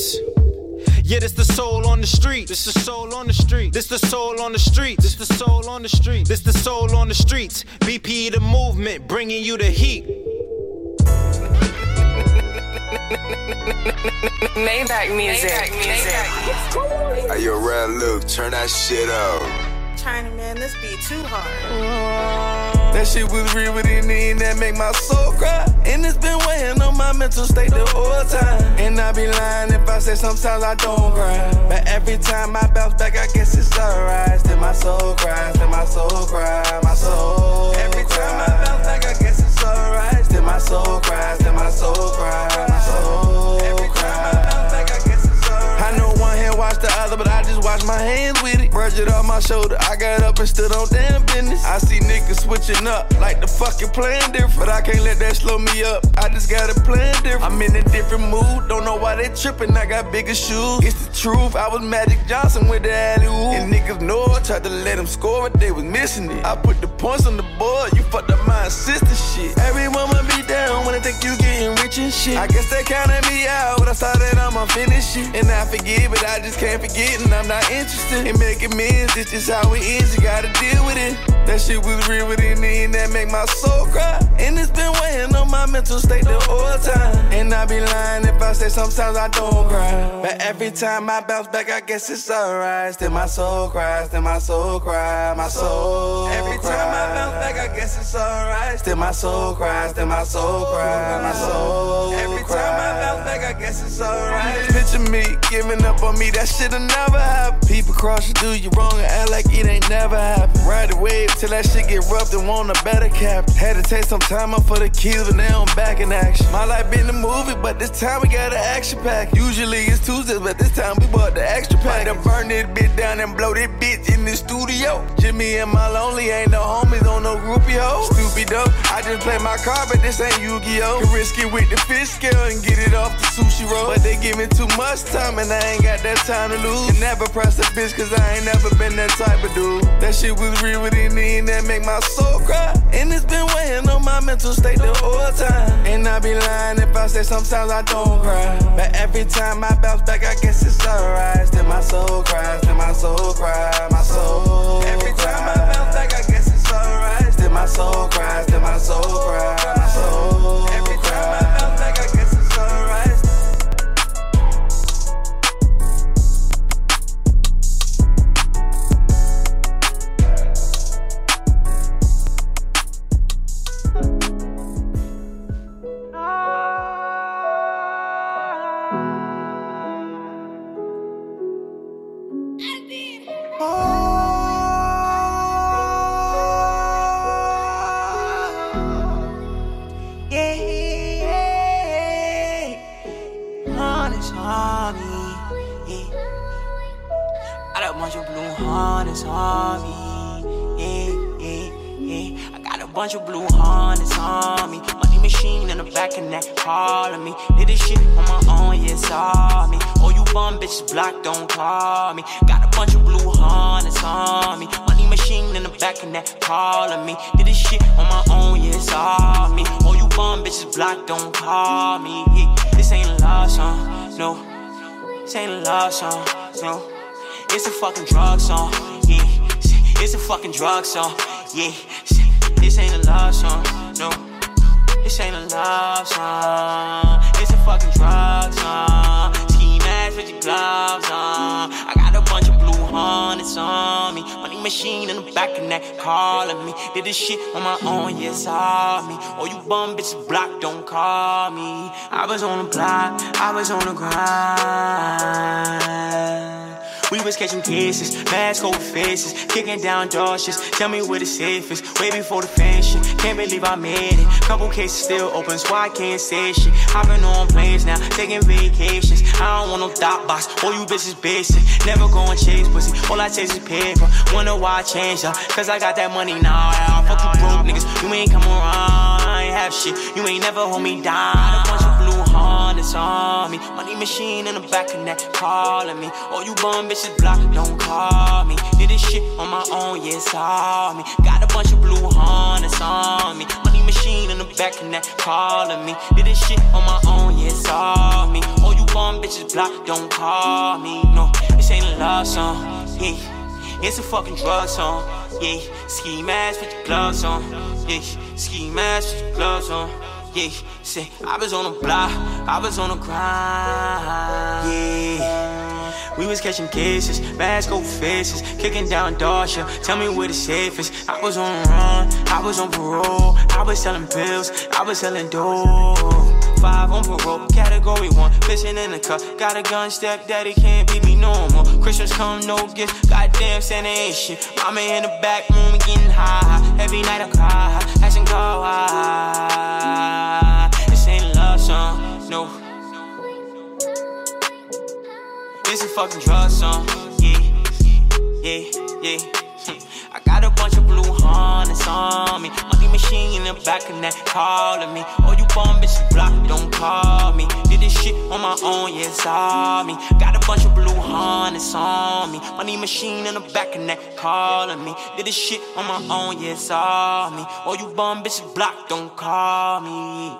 streets. Yeah, this the soul on the street. This the soul on the street. This the soul on the street. This the soul on the street. This the soul on the streets. BP the movement, bringing you the heat. Maybach music. Maybach music. Hey, yo, Red Luke, turn that shit up. China, man, this beat too hard. That shit was real within me and that make my soul cry. And it's been weighing on my mental state the whole time. And I be lying if I say sometimes I don't cry. But every time I bounce back, I guess it's alright. Still my soul cries, still my soul cries, my soul. Every time I bounce back, I guess it's alright. Still my soul cries, still my soul cries, my soul. Every wash the other, but I just wash my hands with it. Brush it off my shoulder. I got up and stood on damn business. I see niggas switching up like the fucking plan different. But I can't let that slow me up. I just got a plan different. I'm in a different mood. Don't know why they tripping. I got bigger shoes. It's the truth. I was Magic Johnson with the alley -oop. And niggas know I tried to let them score, but they was missing it. I put the points on the board. You fucked up my sister shit. Everyone will be down when they think you getting rich and shit. I guess they counted me out. But I saw that I'ma finish it. And I forget, but I just can't forget. And I'm not interested in making amends. This is how it is. You gotta deal with it. That shit was real within me and that make my soul cry. And it's been weighing on my mental state the whole time. And I be lying if I say sometimes I don't cry. But every time I bounce back, I guess it's alright. Still my soul cries, still my soul cries, my soul. Every time I bounce back, I guess it's alright. Still my soul cries, still my soul cries, my soul. Every time I bounce back, I guess it's alright. Picture me giving up on me, that shit'll never happen. People cross you, do you wrong and act like it ain't never happened. Ride the wave till that shit get rough and want a better cap. Had to take some time off for the kids, but now I'm back in action. My life been a movie, but this time we got an action pack. Usually it's Tuesdays, but this time we bought the extra pack. To burn this bitch down and blow this bitch in the studio. Jimmy and my lonely ain't no homies on no groupie hoe. Stupid though, I just play my card, but this ain't Yu-Gi-Oh. Can risk it with the fish scale and get it off the sushi roll. But they give me too much time and I ain't got that time to lose. Can never press a bitch cause I ain't never been that type of dude. That shit was real within me and that make my soul cry. And it's been weighing on my mental state the whole time. And I be lying if I say sometimes I don't cry. But every time I bounce back, I guess it's alright. Still my soul cries, still my soul cries, my soul. Every time I bounce back, I guess it's alright. Still my soul cries, still my soul cries, my soul. Every love song, no. It's a fucking drug song, yeah. It's a fucking drug song, yeah. This ain't a love song, no. This ain't a love song. It's a fucking drug song. Ski mask with your gloves on. I got a bunch of blue hornets on me. Machine in the back of that calling me. Did this shit on my own, yes, all me. Oh, you bum bitches block, don't call me. I was on the block, I was on the grind. We was catching cases, mask over faces, kicking down doors. Just tell me where the safe is. Way before the fashion, can't believe I made it. Couple cases still open, so I can't say shit. Hopping on planes now, taking vacations. I don't want no dot box, all you bitches basic. Never going chase pussy, all I chase is paper. Wonder why I changed up, cause I got that money now. Yeah, fuck you broke niggas, you ain't come around. I ain't have shit, you ain't never hold me down it's on me. Money machine in the back of that calling me. Oh, you bum bitches block, don't call me. Did this shit on my own, yeah, it's all me. Got a bunch of blue harness on me. Money machine in the back of that calling me. Did this shit on my own, yeah, it's all me. Oh, you bum bitches block, don't call me. No, this ain't a love song, yeah. It's a fucking drug song, yeah. Ski mask with your gloves on, yeah. Ski mask with your gloves on. Yeah, say I was on the block, I was on the grind. Yeah, we was catching cases, mask over faces, kicking down doors. Yeah, tell me where the safest. I was on run, I was on parole, I was selling pills, I was selling dope. Five on parole, category one, fishing in the cup. Got a gun, step daddy can't beat me no more. Christmas come, no gifts, goddamn Santa ain't shit. Mama in the back room, getting high. Every night I cry, asking God why This ain't love song, no. This a fucking drug song, yeah, yeah, yeah. Got a bunch of blue harness on me. Money machine in the back of that calling me. Oh, you bum bitches block, don't call me. Did this shit on my own, yeah, it's all me. Got a bunch of blue harness on me. Money machine in the back of that calling me. Did this shit on my own, yeah, it's all me. Oh, you bum bitches block, don't call me.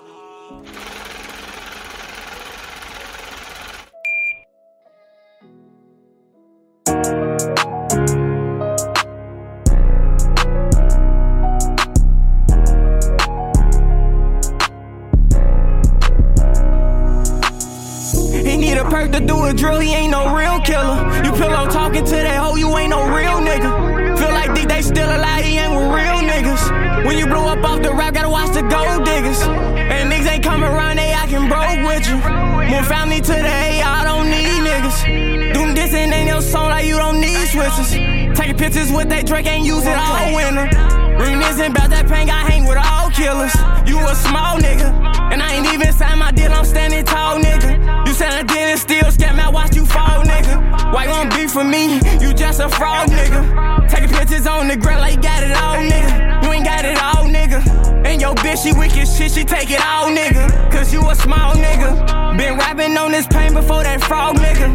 Do a drill, he ain't no real killer. You pillow talking to that hoe, you ain't no real nigga. Feel like they, they still alive, he ain't with real niggas. When you blow up off the rap, gotta watch the gold diggers. And niggas ain't coming around, they acting broke with you. More family to the A, I don't need niggas. This and ain't your song like you don't need switches. Taking pictures with that Drake, ain't use it all winter. Reminiscing about that pain, I hang with all killers. You a small nigga, and I ain't even signed my deal, I'm standing tall, nigga. Said I didn't steal, scam, I watched you fall, nigga. Why you want beef for me? You just a fraud, nigga. Taking pictures on the grill like you got it all, nigga. You ain't got it all, nigga. And your bitch, she wicked shit, she take it all, nigga. Cause you a small nigga. Been rapping on this pain before that frog, nigga.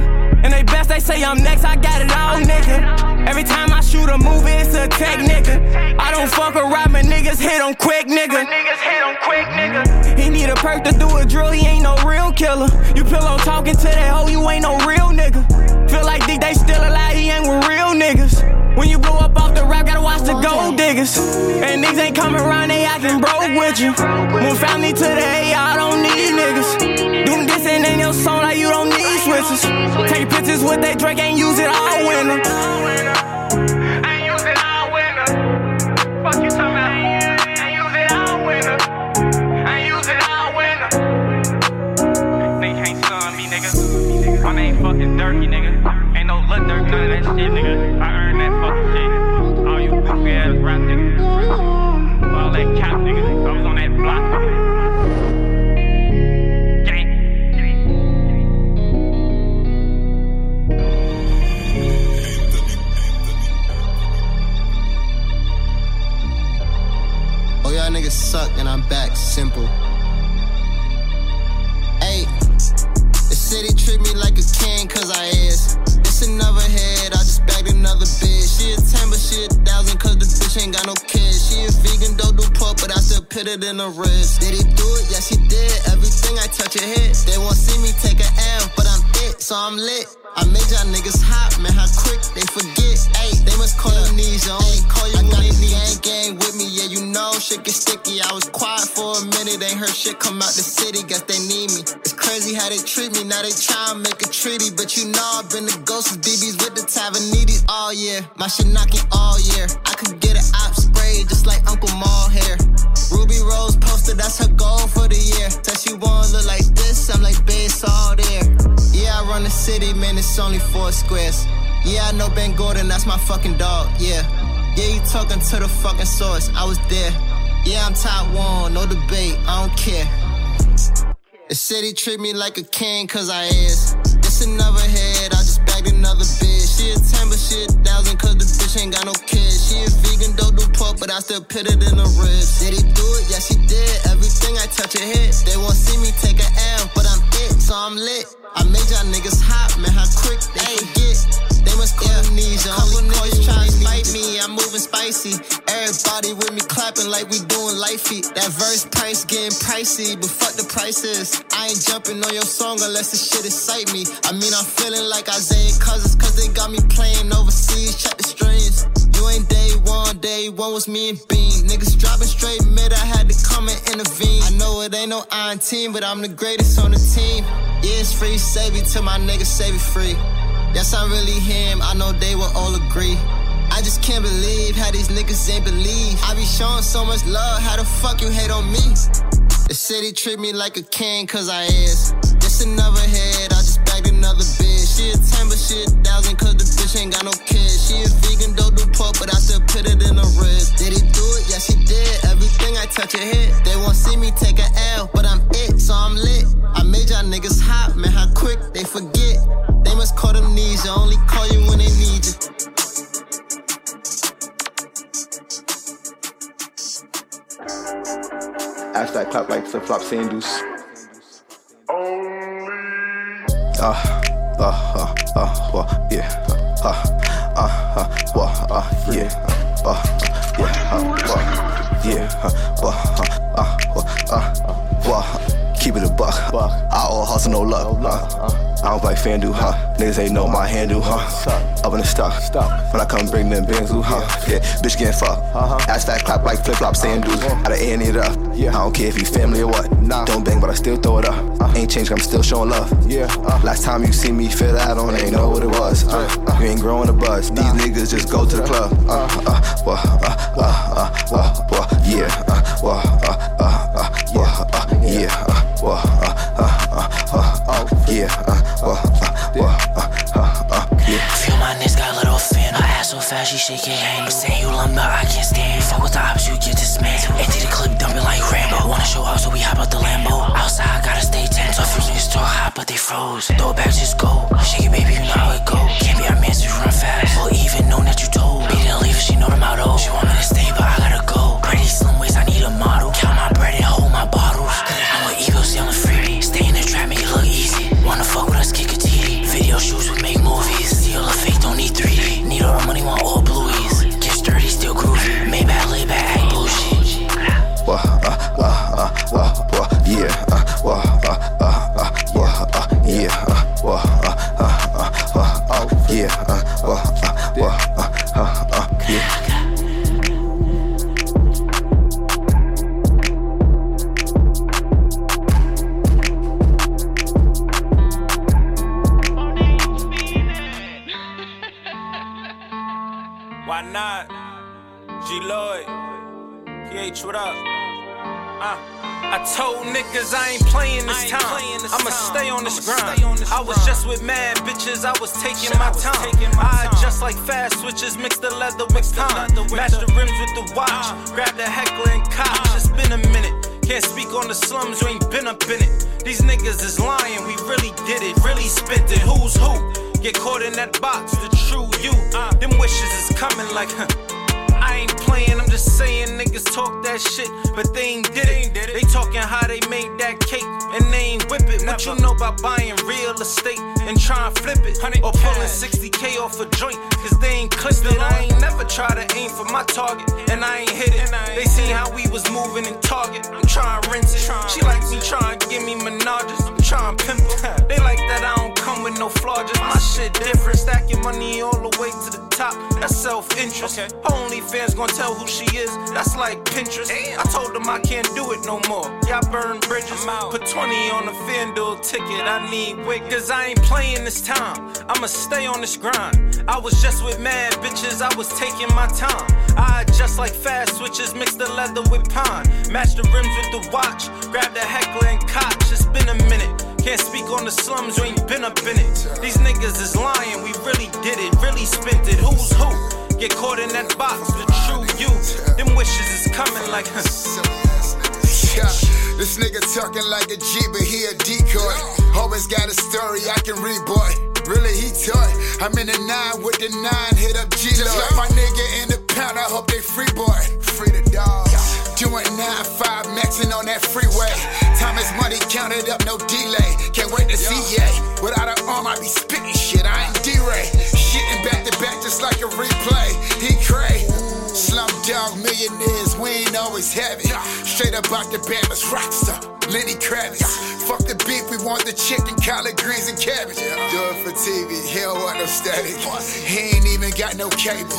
And they best, they say I'm next, I got it all, nigga. Every time I shoot a movie, it's a tech, nigga. I don't fuck around, but niggas hit on quick, nigga. Niggas hit on quick, nigga. He need a perk to do a drill, he ain't no real killer. You pillow talking to that hoe, you ain't no real nigga. Feel like they, they still alive, he ain't with real niggas. When you blow up off the rap, gotta watch the gold diggers. And niggas ain't coming around, they acting broke with you. Move family to the A, I don't need niggas. Doing this and then your song like you don't need switches. Take pictures with that Drake, ain't use it all winner. My name fucking Dirty, nigga. Ain't no look dirt, none of that shit, nigga. I earned that fucking shit. All you goofy ass rap niggas. All that cap, nigga. I was on that block, nigga. Oh niggas suck and I'm back, simple. The city treat me like a king cause I is. It's another head, I just bagged another bitch. She a 10, but she a thousand cause the bitch ain't got no kids. She a vegan, don't do pork, but I still put it in the wrist. Did he do it? Yes, he did. Everything I touch, it hit. They won't see me take an L, but so I'm lit. I made y'all niggas hot, man, how quick they forget. Ayy, they must call yeah. amnesia, only call you I got the gang gang with me, yeah, you know shit get sticky. I was quiet for a minute, ain't heard shit come out the city, guess they need me. It's crazy how they treat me, now they try and make a treaty, but you know I've been the ghost of BBs with the Tavanides all year. My shit knocking all year. I could get it op spray just like Uncle Maul hair. Ruby Rose that's her goal for the year. Said she wanna look like this, I'm like, it's all there. Yeah, I run the city, man, it's only four squares. Yeah, I know Ben Gordon, that's my fucking dog, yeah. Yeah, you talking to the fucking source, I was there. Yeah, I'm top one, no debate, I don't care. The city treat me like a king, cause I is. This another head, She a 10, but she a thousand, cause the bitch ain't got no kids. She a vegan, don't do pork, but I still put it in the ribs. Did he do it? Yeah, she did. Everything I touch, it hit. They won't see me take a L, but I'm it, so I'm lit. I made y'all niggas hot, man, how quick they forget. They must yeah. Only niggas trying to fight me, I'm moving spicy. Everybody with me clapping like we doing life feet. That verse price getting pricey, but fuck the prices. I ain't jumping on your song unless this shit excite me. I mean, I'm feeling like Isaiah Cousins, cause they got me playing overseas. Check the streams. You ain't day one, day one was me and Bean. Niggas dropping straight mid, I had to come and intervene. I know it ain't no iron team, but I'm the greatest on the team. Yeah, it's free, save it till my niggas save it free. Yes, I'm really him, I know they will all agree. I just can't believe how these niggas ain't believe. I be showing so much love, how the fuck you hate on me? The city treat me like a king, cause I is. This another head, I just bagged another bitch. She a 10, but she a thousand, cause the bitch ain't got no kids. She a vegan, don't do pork, but I still put it in the ribs. Did he do it? Yes, he did. Everything I touch, it hit. They won't see me take a L, but I'm it, so I'm lit. I made y'all niggas hot, man, how quick they forget. They must call amnesia, only call you when they need you. That clap like flip flop sandals. Uh, uh, uh, uh, well, yeah. Uh, uh, uh, well, uh, yeah. Uh, yeah, uh, well, yeah. Uh, well, uh, uh, well, uh, well, keep it a buck. I all hustle, no luck. Uh, I don't play FanDuel, huh? Niggas ain't know my handle, huh? Up in the stock. When I come bring them bands, huh? Yeah, bitch getting fucked. Ass fat clap like flip flop sandals. Gotta end it up. I don't care if you family or what. Don't bang, but I still throw it up. Ain't changed, I'm still showing love. Yeah. Last time you see me feel that, I don't ain't know what it was. Uh, you ain't growing a buzz. These niggas just go to the club. Uh, uh, well, uh, uh, uh, uh, yeah. Uh, well, uh, uh, uh, uh, yeah. Uh, well, uh, uh, uh, uh, yeah. Uh, well, uh, well, uh, uh, uh, yeah. Feel my niggas got a little fan. Her ass so fast, she shake your hand. Saying you lumber, I can't stand. Fuck with the ops, you get dismantled. Empty the clip, dumping like Rambo. Wanna show off, so we hop out the Lambo. Outside, gotta stay tense. A few niggas talk hot, but they froze. Throw it back, just go. Shake it, baby, you know how it go. Can't be our man, so run fast. Or even know that you told. Beat didn't leave, she know the motto. She want me to stay, but I ticket, I need wig, cause I ain't playing this time. I'ma stay on this grind. I was just with mad bitches, I was taking my time. I adjust like fast switches, mix the leather with pine. Match the rims with the watch, grab the Heckler and Koch. It's been a minute. Can't speak on the slums, you ain't been up in it. These niggas is lying, we really did it, really spent it. Who's who? Get caught in that box, the true you. Them wishes is coming like, huh. This nigga talking like a G, but he a decoy. Always got a story I can read, boy. Really, he toy. I'm in the nine with the nine, hit up G. Just like my nigga in the pound, I hope they free, boy. Free the dog. Doing 9-5, maxing on that freeway. Time is money, counted up, no delay. Can't wait to see ya. Without an arm, I be spitting shit, I ain't D-Ray. Shitting back to back just like a replay. He cray. Slum dog millionaires, we ain't always have it. Straight up out the Bama's rockstar, Lenny Kravitz. Fuck the beef, we want the chicken, collard greens, and cabbage. Do it for TV, he don't want no static. He ain't even got no cable.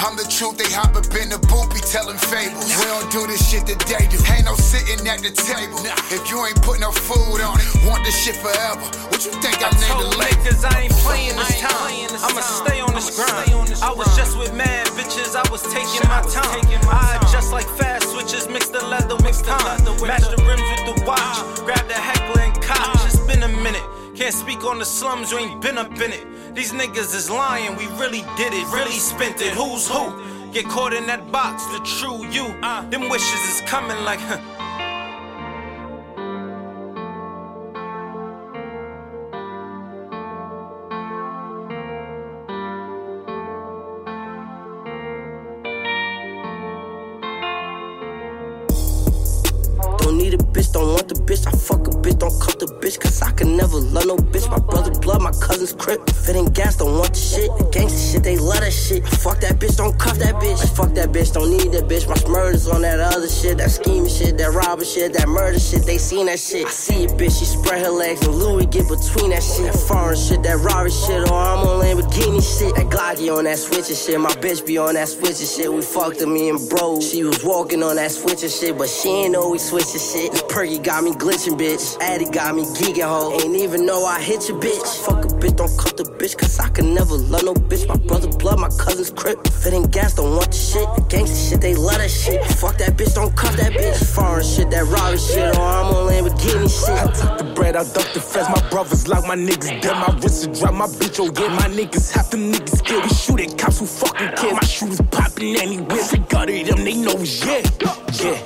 I'm the truth, they hop up in the booth, be telling fables. We don't do this shit that they do. Ain't no sitting at the table. If you ain't put no food on it, want this shit forever. What you think I named the lake? Cause I ain't playing this time. I'ma stay on this grind. I was just with mad bitches, I was taking my time. I adjust like fast switches, mix the leather with time. Match the rims with the watch, grab the Heckler and Koch. It's been a minute. Can't speak on the slums, you ain't been up in it. These niggas is lying, we really did it, really spent it. Who's who? Get caught in that box, the true you. Them wishes is coming like, huh. Need a bitch, don't want the bitch. I fuck a bitch, don't cut the bitch. Cause I can never love no bitch. My brother blood, my ain't gas, don't want the shit. Gangsta shit, they love that shit. Fuck that bitch, don't cuff that bitch. Fuck that bitch, don't need that bitch. My murders on that other shit. That scheming shit, that robber shit, that murder shit. They seen that shit. I see a bitch, she spread her legs and Louis get between that shit. That foreign shit, that Rari shit, or I'm on Lamborghini shit. That Glocky on that switcher shit. My bitch be on that switcher shit. We fucked me and bro. She was walking on that switcher shit, but she ain't we switching shit. This perky got me glitching, bitch. Addy got me geeking, ho. Ain't even know I hit your bitch. Fuck a bitch, don't cut the bitch, cause I can never love no bitch. My brother blood, my cousin's crip. If it ain't gas, don't want the shit. Gangsta shit, they love that shit. Fuck that bitch, don't cut that bitch. Foreign shit, that Rari shit, or I'm on Lamborghini shit. I took the bread, I ducked the feds. My brothers lock my niggas dead. My wrist will drop my bitch, oh yeah. My niggas, half them niggas scared. We shoot at cops who fucking care. My shooters popping anywhere. Got it, them, they know it's yeah. Yeah,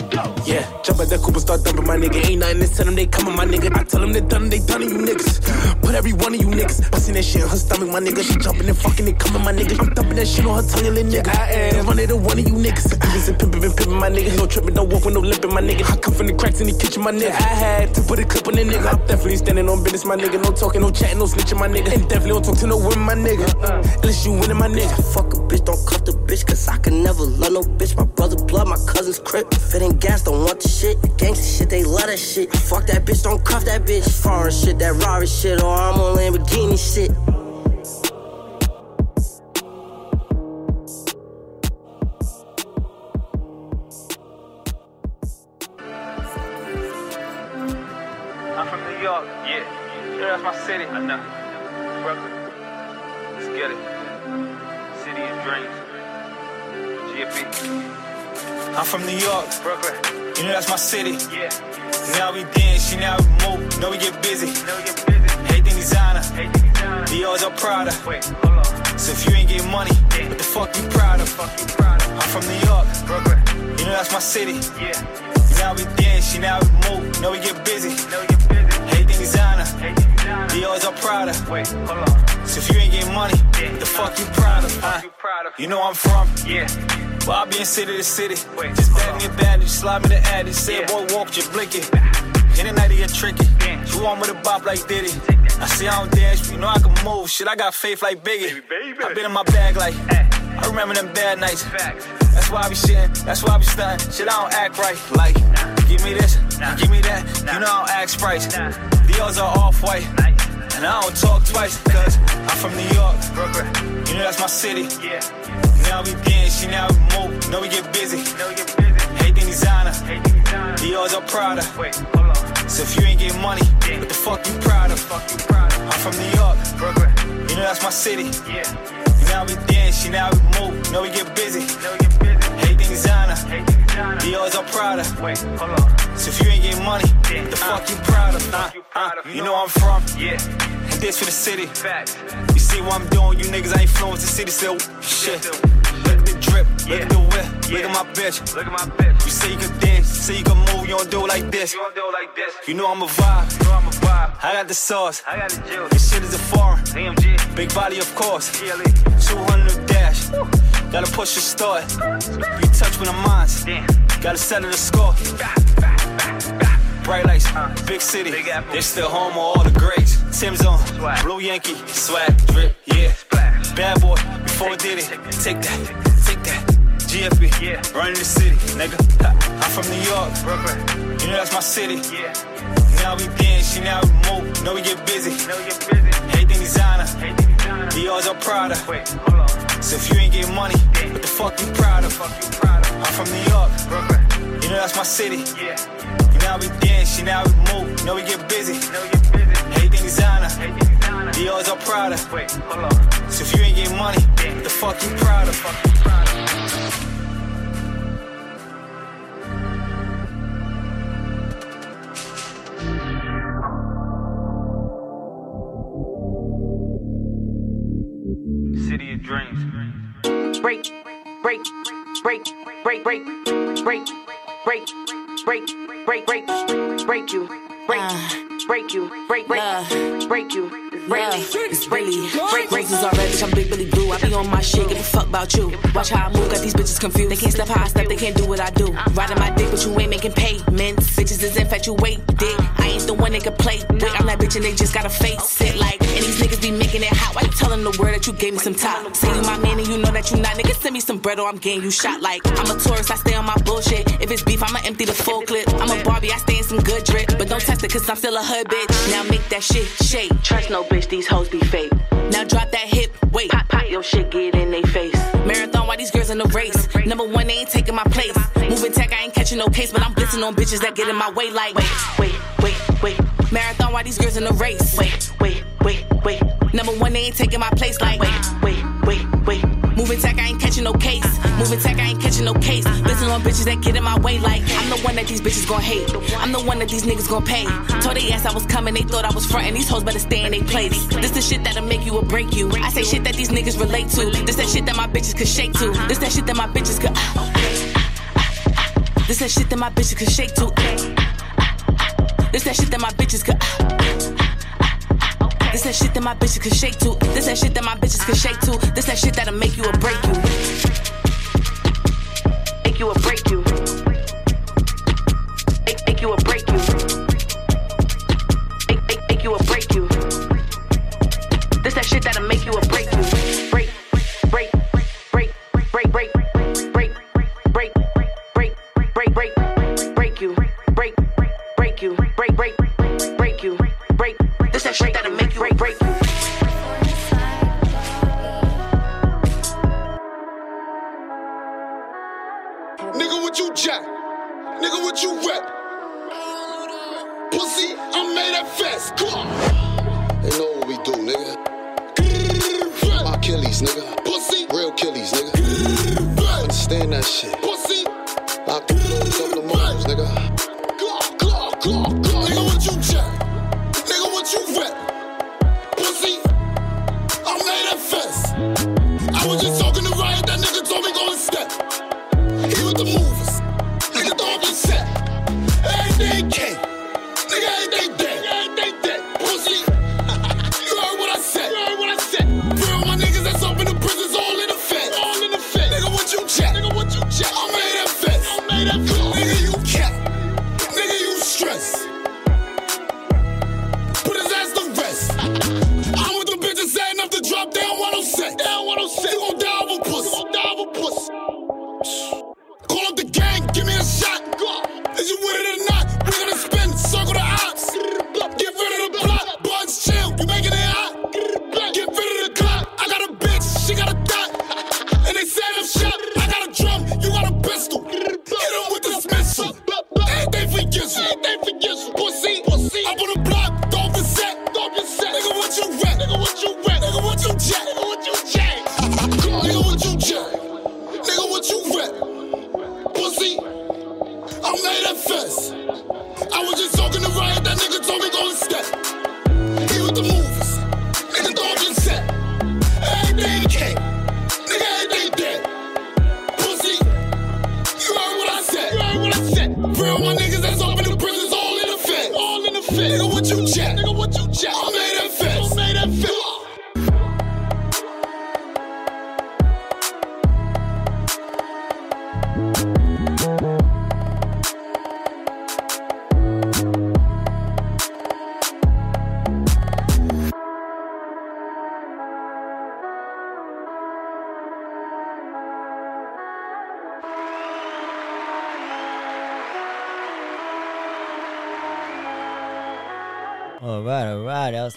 yeah. Jump at the Cooper, start dumping my nigga. Ain't nothing to tell them they coming, my nigga. I tell them they done, they done, you niggas. Put every one of you niggas. Busting that shit in her stomach, my nigga. She jumping and fucking, they coming, my nigga. I'm dumping that shit on her tongue, little nigga. I am one of the one of you niggas. Niggas and pimpin' and pimpin', my nigga. No trippin', walk with no limpin', my nigga. I come from the cracks in the kitchen, my nigga. I had to put a clip on the nigga. I'm definitely standing on business, my nigga. No talking, no chatting, no snitching, my nigga. And definitely don't talk to no women, my nigga. Uh-uh. Unless you winning, my nigga. Fuck a bitch, don't cuff the bitch, cause I can never love no bitch. My brother blood, my cousin's crip. If it ain't gas, don't want the shit. Gangsta shit, they love that shit. Fuck that bitch, don't cuff that bitch. Foreign shit, that Rari shit, or I'm on Lamborghini shit. I'm from New York, yeah. Sure, that's my city. I know. Brooklyn. Let's get it. City of dreams. GFB. I'm from New York, Brooklyn. You know that's my city. Yeah. Now we dance, you now we move. Know we get busy. Know we get busy. Everything designer. Dior's are Prada. Wait, hold on. So if you ain't getting money, what the fuck you proud of? Fuck you proud of? I'm from New York, Brooklyn. You know that's my city. Yeah. Now we dance, you now we move. Know we get busy. Know we get busy. Everything designer. Dior's are Prada. Wait, hold on. So if you ain't getting money, what the fuck you proud of? Huh? You know I'm from. Yeah. Well, I be in city to city. Wait, just bag me a bandage, slide me the addy. Say, boy, walk, just blink it. In the night, it get tricky. You want me to bop like Diddy? I see I don't dance, but you know I can move. Shit, I got faith like Biggie. I been in my bag like. Eh. I remember them bad nights. That's why I be shitting, that's why I be stunting. Shit, I don't act right. Like, give me this, give me that. You know I don't ask price. Deals are off white. And I don't talk twice, cause I'm from New York. Brooklyn. You know that's my city. Yeah. Now we dance, she now we move, know we get busy. Know we get busy. Everything designer. Dior's are Prada. Wait, hold on. So if you ain't getting money, what the fuck you proud of? You? I'm from New York. Brooklyn. You know that's my city. Yeah. Now we dance, now we move, now we get busy. Everything designer. Dior's are Prada. Wait, hold on. So if you ain't getting money, what the fuck you proud of? Uh, you know I'm from. Yeah. This for the city. You see what I'm doing, you niggas ain't flowing the city still. Shit. Look at drip, look yeah. at the whip, yeah. look at my bitch. Look at my bitch. You say you can dance, say you can move, you don't do it like this. You don't do it like this. You know I'm a vibe. You know I'm a vibe. I got the sauce. I got the juice. This shit is a foreign. AMG. Big body, of course. PLE. 200 dash. Woo. Gotta push the start. You touch with the minds. Damn. Gotta settle the score. Bright lights, uh, big city. Big they still home of all the greats. Tim's on, swag. Blue Yankee, swag, drip, yeah. Bad boy, before we did it. Take take that. GFB, yeah. running the city, nigga. I'm from New York, Brooklyn. You know that's my city. Yeah. Now we dance, now we move, know we get busy. Know we get busy. Everything designer, Dior's are Prada. Wait, hold on. So if you ain't getting money, yeah. what the fuck you proud of? Fuck you proud of? I'm from New York, Brooklyn. You know that's my city. Yeah. Now we dance, now we move, know we get busy. Know we get busy. Everything designer. Dior's are Prada. Wait, hold on. So if you ain't getting money, what the fuck you proud of? Fuck you proud of? Dreams. Break, break, break, break, break, break, break, break, break, break, break break you, break, you, break you, break, break, break you. Really, it's really break races already. Bitch, I'm big Billy Blue. I be on my shit, give a fuck about you. Watch how I move, got these bitches confused. They can't step how I step, they can't do what I do. Riding my dick, but you ain't making payments. Bitches is infatuated. I ain't the one they can play with. I'm that bitch and they just gotta face it. Like, and these niggas be making it hot. Why you telling the world that you gave me some top? Say you my man and you know that you not. Niggas send me some bread or I'm getting you shot. Like, I'm a tourist, I stay on my bullshit. If it's beef, I'ma empty the full clip. I'm a Barbie, I stay in some good drip. But don't test it, cause I'm still a hood bitch. Now make that shit shake. Trust no bitch, these hoes be fake. Now drop that hip, wait. Pop, pop your shit, get in they face. Marathon, why these girls in the race? Number one, they ain't taking my place. Moving tech, I ain't catching no case, but I'm blitzing on bitches that get in my way. Like, wait, wait, wait, wait. Marathon, why these girls in the race? Wait, wait, wait, wait. Number one, they ain't taking my place. Like, wait, wait, wait, wait. Moving tech, I ain't catching no case. Moving tech, I ain't catching no case. Uh-huh. Listen on bitches that get in my way. Like, I'm the one that these bitches gon' hate. I'm the one that these niggas gon' pay. Uh-huh. Told they ass I was coming, they thought I was frontin'. These hoes better stay in their place. This the shit that'll make you or break you. I say shit that these niggas relate to. This that shit that my bitches could shake to. This that shit that my bitches could. This that shit that my bitches could shake to. This that shit that my bitches could. Ah, ah, ah, this that shit that my bitches could shake to. This that shit that my bitches could shake to. This that shit that'll make you or break you. Make you or break you.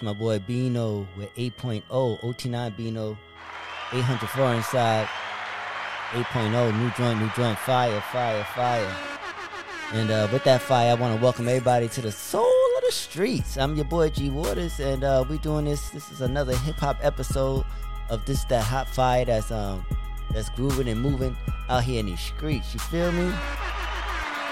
My boy Bino with 8.0, OT9 Bino, 804 inside, 8.0, new joint, new joint, fire, fire, fire. And uh, with that fire, I want to welcome everybody to the soul of the streets. I'm your boy G Waters, and uh, we doing this. This is another hip hop episode of this that hot fire that's um that's grooving and moving out here in these streets. You feel me?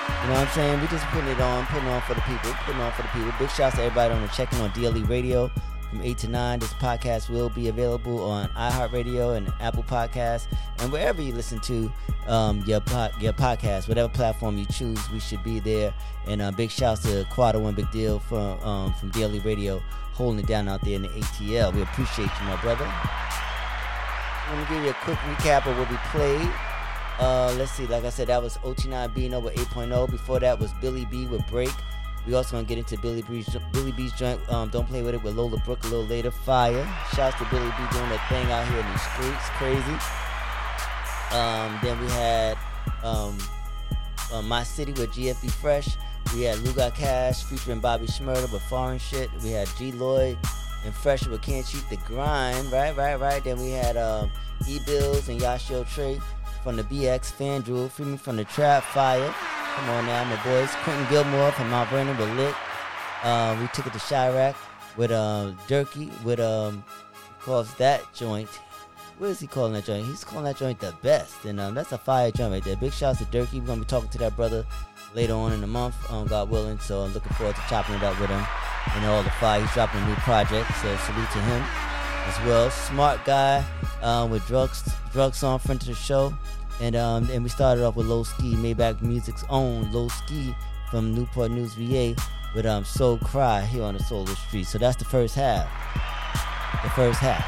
You know what I'm saying? We just putting it on, putting on for the people, putting on for the people. Big shouts to everybody on the checking on DLE Radio from 8 to 9. This podcast will be available on iHeartRadio and Apple Podcasts and wherever you listen to um, your your podcast, whatever platform you choose, we should be there. And uh, big shouts to Quado One Big Deal from um, from DLE Radio holding it down out there in the ATL. We appreciate you, my brother. Let me give you a quick recap of what we played. Uh, let's see. Like I said, that was OT9 Bino with 8.0. Before that was Billy B with Break. We also gonna get into Billy B's Billy B's joint. Um, don't play with it with Lola Brooke a little later. Fire. Shouts to Billy B doing that thing out here in these streets. Crazy. Um, then we had um, uh, My City with GFB Fresh. We had Luga Cash featuring Bobby Shmurda with Foreign Shit. We had G Lloyd and Fresh with Can't Cheat the Grind. Right, right, right. Then we had um, E Bills and Yashio Trey from the BX FanDuel. Free me from the Trap Fire. Come on now, my boys. Quentin Gilmore from Mount Vernon with Lit. Uh, we took it to Chiraq with um, Durkee with um calls that joint. What is he calling that joint? He's calling that joint the best, and um, that's a fire joint right there. Big shouts to Durkee. We're gonna be talking to that brother later on in the month, um, God willing. So I'm looking forward to chopping it up with him and all the fire. He's dropping a new project, so salute to him as well. Smart guy um, with drugs, drugs on front of the show, and um, and we started off with Low Ski, Maybach Music's own Low Ski from Newport News, VA, with um Soul Cry here on the Solar Street. So that's the first half. The first half.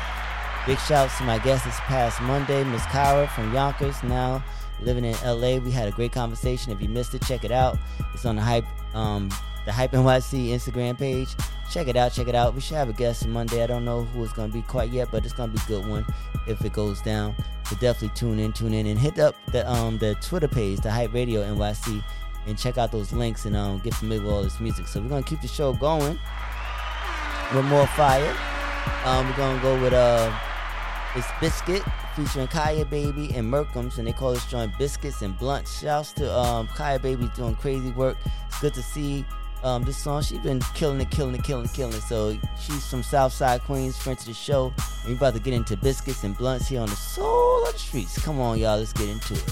Big shouts to my guest this past Monday, Miss Kyra from Yonkers, now living in LA. We had a great conversation. If you missed it, check it out. It's on the hype um the Hype NYC Instagram page. Check it out, check it out. We should have a guest Monday. I don't know who it's gonna be quite yet, but it's gonna be a good one if it goes down. So definitely tune in, tune in, and hit up the um the Twitter page, the Hype Radio NYC, and check out those links and um get familiar with all this music. So we're gonna keep the show going with more fire. Um, we're gonna go with uh it's Biscuit featuring Kaya Baby and Merkums, and they call this joint Biscuits and Blunt. Shouts to um, Kaya Baby doing crazy work. It's good to see um, this song. She's been killing it, killing it, killing it, killing it. So she's from Southside Queens, friend to the show. We about to get into Biscuits and Blunts here on the Soul of the Streets. Come on, y'all, let's get into it.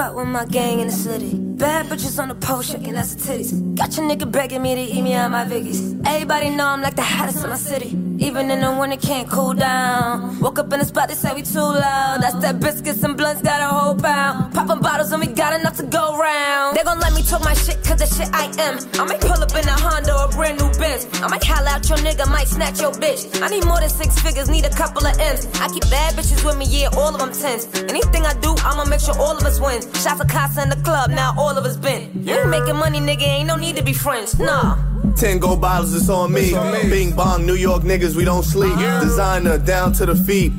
Spot with my gang in the city. Bad bitches on the pole shaking ass titties. Got your nigga begging me to eat me out my Vickies. Everybody know I'm like the hottest in my city. Even in the winter can't cool down. Woke up in the spot, they say we too loud. That's that biscuits and blunts got a whole pound. Popping bottles and we got enough to go round. They gon' let me talk my shit cause the shit I am. I might pull up in a Honda or brand new Benz. I might holla out your nigga, might snatch your bitch. I need more than six figures, need a couple of M's. I keep bad bitches with me, yeah, all of them tens. Anything I do, I'ma make sure all of us win. Shots of Casa in the club, now all of us been. You ain't making money, nigga, ain't no need to be friends. Nah. Ten gold bottles, it's on me. Bing bong, New York niggas, we don't sleep. Designer down to the feet.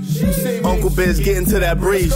Uncle Biz getting to that breeze.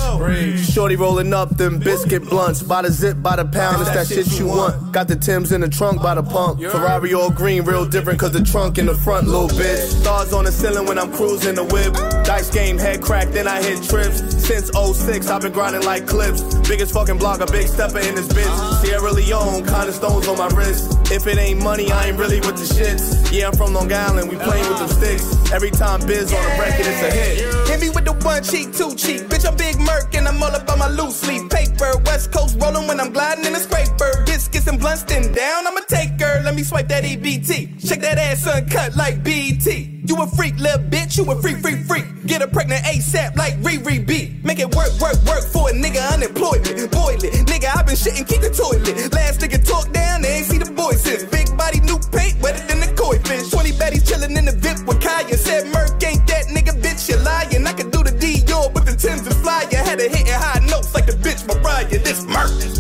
Shorty rolling up them biscuit blunts. By the zip, by the pound, it's that shit you want. Got the Tims in the trunk by the pump. Ferrari all green, real different cause the trunk in the front, little bitch. Stars on the ceiling when I'm cruising the whip. Dice game head cracked, then I hit trips. Since 06, I've been grinding like clips. Biggest fucking block, a big stepper in this bitch. Uh-huh. Sierra Leone, kinda stones on my wrist. If it ain't money, I ain't really with the shits. Yeah, I'm from Long Island, we playing with them sticks. Every time Biz on the record, it's a hit. Hit me with the one cheek, two cheek. Bitch, I'm Big Merc and I'm all about my loose leaf paper. West Coast rolling when I'm gliding in a scraper. Biscuits and blunts then down, I'ma take her. Let me swipe that EBT. Shake that ass uncut like BT. You a freak, little bitch, you a freak, freak, freak. Get a pregnant ASAP like Riri B. Make it work, work, work for a nigga unemployment. Boil it, nigga, i been shitting, keep the toilet. Last nigga talk down, they ain't see the boy since. Big body, new paint, wetter than the koi fish. 20 baddies chillin' in the VIP with Kaya. Said Merc ain't that nigga, bitch, you lying. I could do the Dior with the and fly. You had to hit high notes like the bitch Mariah. This Merc.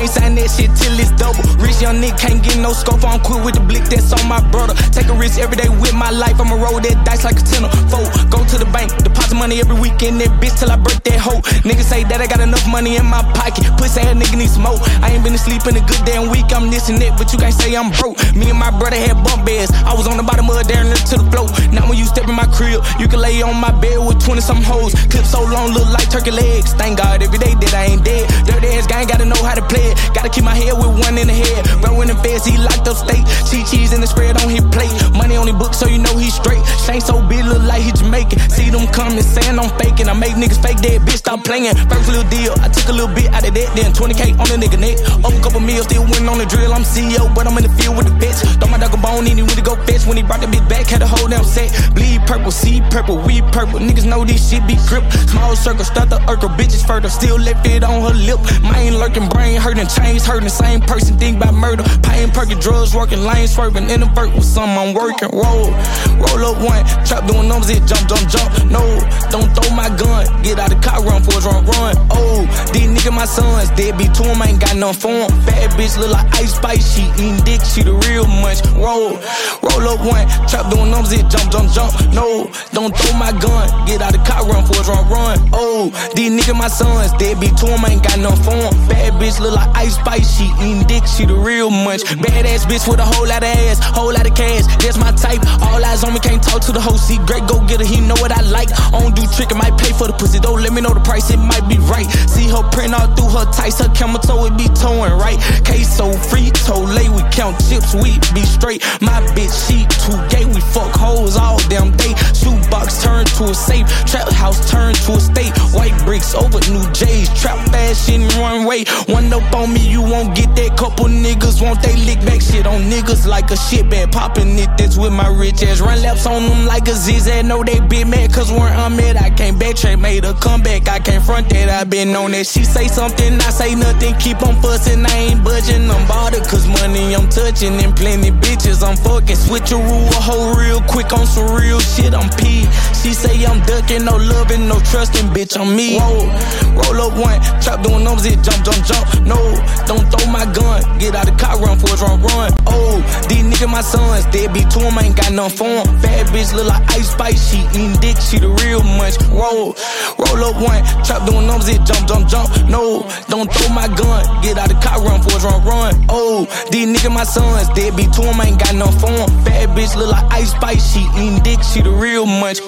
Can't sign that shit till it's double. Rich young nigga can't get no scope. I'm quick with the blick that's on my brother. Take a risk every day with my life. I'ma roll that dice like a tenner. Four, go to the bank, deposit money every weekend. That bitch till I break that hoe. Niggas say that I got enough money in my pocket. Pussy ass nigga need smoke. I ain't been asleep in a good damn week. I'm this and that, but you can't say I'm broke. Me and my brother had bump beds. I was on the bottom of there and to the floor. Now when you step in my crib, you can lay on my bed with 20 some hoes. Clip so long, look like turkey legs. Thank God every day that I ain't dead. Dirty ass gang, gotta know how to play Gotta keep my head with one in the head. Bro in the feds, he locked up state. Cheese cheese in the spread on his plate. Money on his book, so you know he's straight. Shane so big, look like he Jamaican. See them coming, saying I'm faking. I make niggas fake dead, bitch, stop playing. First little deal, I took a little bit out of that, then 20k on the nigga neck. Up a couple meals, still winning on the drill. I'm CEO, but I'm in the field with the bitch. Throw my dog a bone, need him to go fetch. When he brought the bitch back, had a whole damn set. Bleed purple, see purple, we purple. Niggas know this shit be grip. Small circle, start the urkel, bitches further. Still left it on her lip. Mind lurking, brain hurting, chains hurting. Same person, think about murder. Pain, perking, drugs working, lane swerving. In the vert with some, I'm working. Roll, roll up one. Trap doing numbers, it jump, jump, jump. No, don't throw my gun. Get out the car, run for a run, run. Oh, these niggas my sons. Deadbeat to 'em, I ain't got none for 'em. Bad bitch look like ice spice. She eating dick, she the real munch. Roll, roll up one. Trap doing numbers, it jump, jump, jump. No, don't throw my gun. Get out the car, run for a run, run. Oh, these niggas my sons. Deadbeat to 'em, I ain't got none for 'em. Bad bitch look like ice spice. She eating dick, she the real munch. Badass bitch with a whole lot of ass, whole lot of cash. That's my type. All eyes on me, can't talk to the host. See, great go get her, he know what I like. I don't do trick, I might pay for the pussy. Don't let me know the price, it might be right. See her print all through her tights, her camel toe it be towing right. Queso free, toe lay, we count chips, we be straight. My bitch, she too gay, we fuck hoes all damn day. Shoebox turn to a safe, trap house turn to a state. White bricks over new J's, trap fashion runway. One up on me, you won't get that. Couple niggas want they lick back shit on niggas like a shit band. Popping it, that's with my rich ass. Run laps on them like a zigzag. Know they big mad, cause we're unmet. I can't backtrack, made a comeback. I can't front that. I been on that. She say something, I say nothing. Keep on fussing, I ain't budging. I'm bothered, cause money I'm touching. And plenty bitches I'm fucking. Switch a rule, a hoe real quick on some real shit. I'm P. She say I'm ducking, no loving, no trusting, bitch. I'm me. Whoa, roll up one, trap doing numbers, it jump, jump, jump. No, don't throw my gun. Get out the car, run for a run, run. Oh, these niggas my sons, They be deadbeat to 'em, ain't got none for 'em. Bad bitch look like ice spice, she eating dick, she the real munch. Roll, roll up one, trap doing numbers, it jump, jump, jump. No, don't throw my gun. Get out the car, run for a run, run. Oh, these niggas my sons, They be deadbeat to 'em, ain't got none for 'em. Bad bitch look like ice spice, she eating dick, she the real munch.